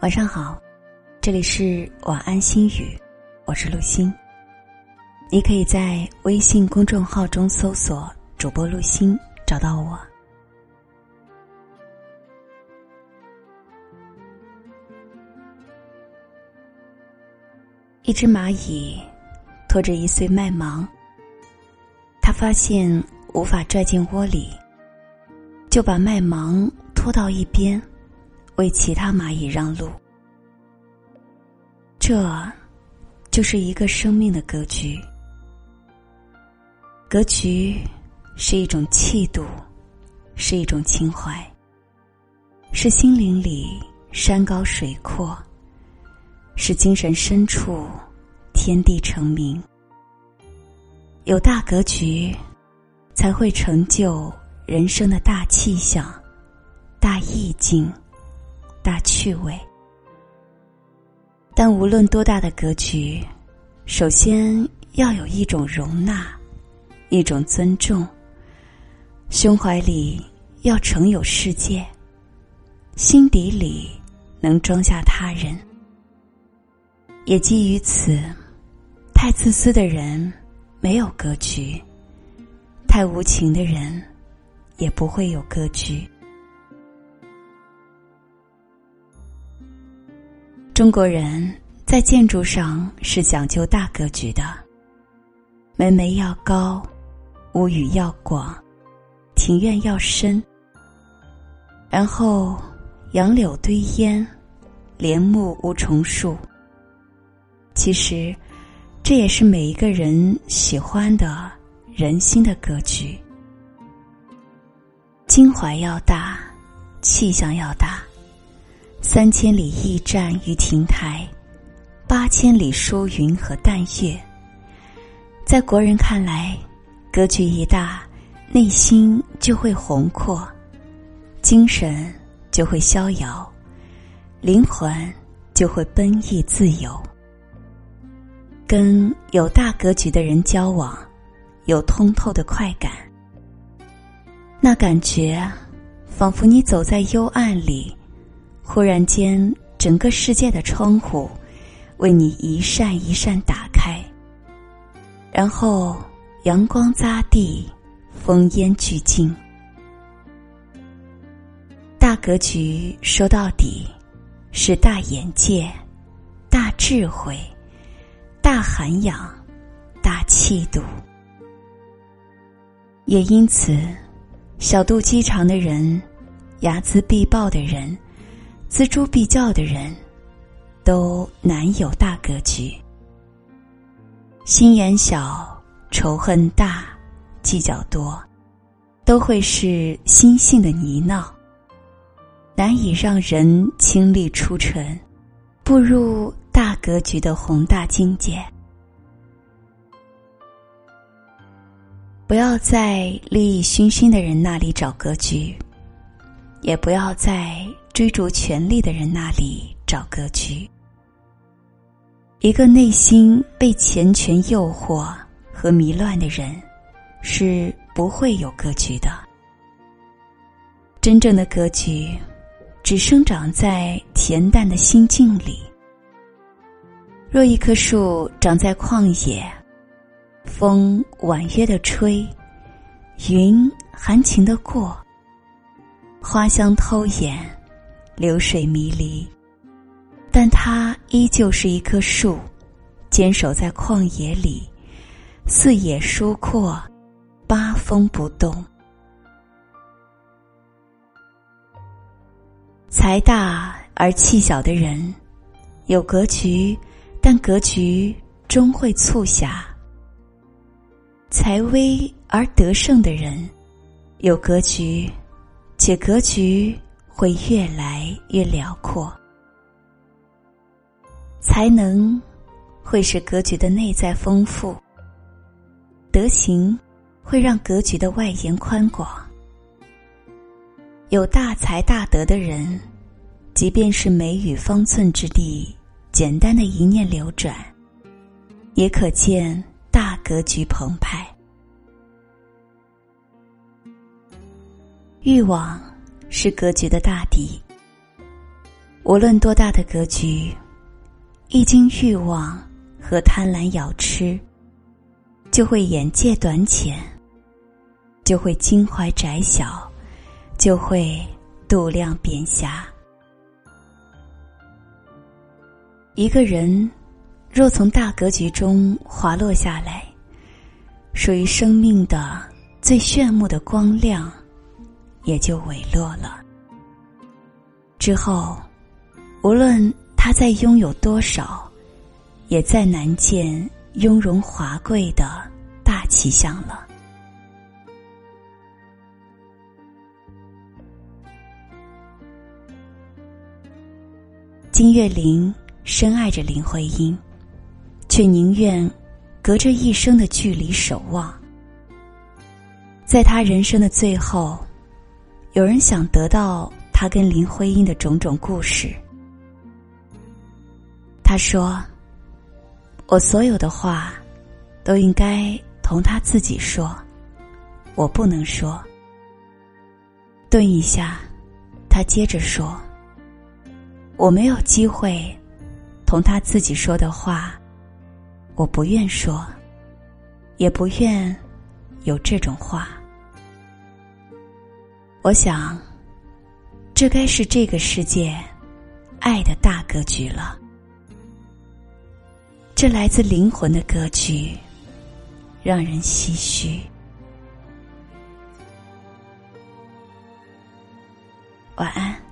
晚上好，这里是晚安心语，我是陆心。你可以在微信公众号中搜索“主播陆心”，找到我。一只蚂蚁拖着一穗麦芒，它发现无法拽进窝里，就把麦芒拖到一边。为其他蚂蚁让路，这，就是一个生命的格局。格局是一种气度，是一种情怀，是心灵里山高水阔，是精神深处天地成名。有大格局，才会成就人生的大气象、大意境。大趣味，但无论多大的格局，首先要有一种容纳，一种尊重。胸怀里要盛有世界，心底里能装下他人。也基于此，太自私的人没有格局，太无情的人也不会有格局。中国人在建筑上是讲究大格局的，门楣要高，屋宇要广，庭院要深，然后杨柳堆烟，帘幕无重树。其实，这也是每一个人喜欢的人心的格局。襟怀要大，气象要大。三千里驿站与亭台，八千里疏云和淡月。在国人看来，格局一大，内心就会宏阔，精神就会逍遥，灵魂就会奔逸自由。跟有大格局的人交往，有通透的快感，那感觉，仿佛你走在幽暗里。忽然间，整个世界的窗户为你一扇一扇打开，然后阳光扎地，烽烟俱尽。大格局说到底是大眼界、大智慧、大涵养、大气度。也因此，小肚鸡肠的人，睚眦必报的人。锱铢必较的人，都难有大格局。心眼小、仇恨大、计较多，都会是心性的泥淖，难以让人清丽出尘，步入大格局的宏大境界。不要在利益熏心的人那里找格局，也不要在。追逐权力的人那里找格局。一个内心被钱权诱惑和迷乱的人，是不会有格局的。真正的格局，只生长在恬淡的心境里。若一棵树长在旷野，风婉约的吹，云含情的过，花香偷眼。流水迷离，但它依旧是一棵树，坚守在旷野里，四野疏阔，八风不动。财大而气小的人，有格局，但格局终会促狭；财微而得胜的人，有格局，且格局。会越来越辽阔，才能会使格局的内在丰富，德行会让格局的外延宽广。有大才大德的人，即便是眉宇方寸之地，简单的一念流转，也可见大格局澎湃。欲望。是格局的大敌。无论多大的格局，一经欲望和贪婪咬吃，就会眼界短浅，就会襟怀窄小，就会度量扁狭。一个人若从大格局中滑落下来，属于生命的最炫目的光亮，也就萎落了。之后，无论他再拥有多少，也再难见雍容华贵的大气象了。金岳霖。深爱着林徽因，却宁愿隔着一生的距离守望。在他人生的最后，有人想得到他跟林徽因的种种故事。他说：“我所有的话，都应该同他自己说，我不能说。”顿一下，他接着说：“我没有机会。”同他自己说的话，我不愿说，也不愿有这种话。我想，这该是这个世界爱的大格局了。这来自灵魂的格局，让人唏嘘。晚安。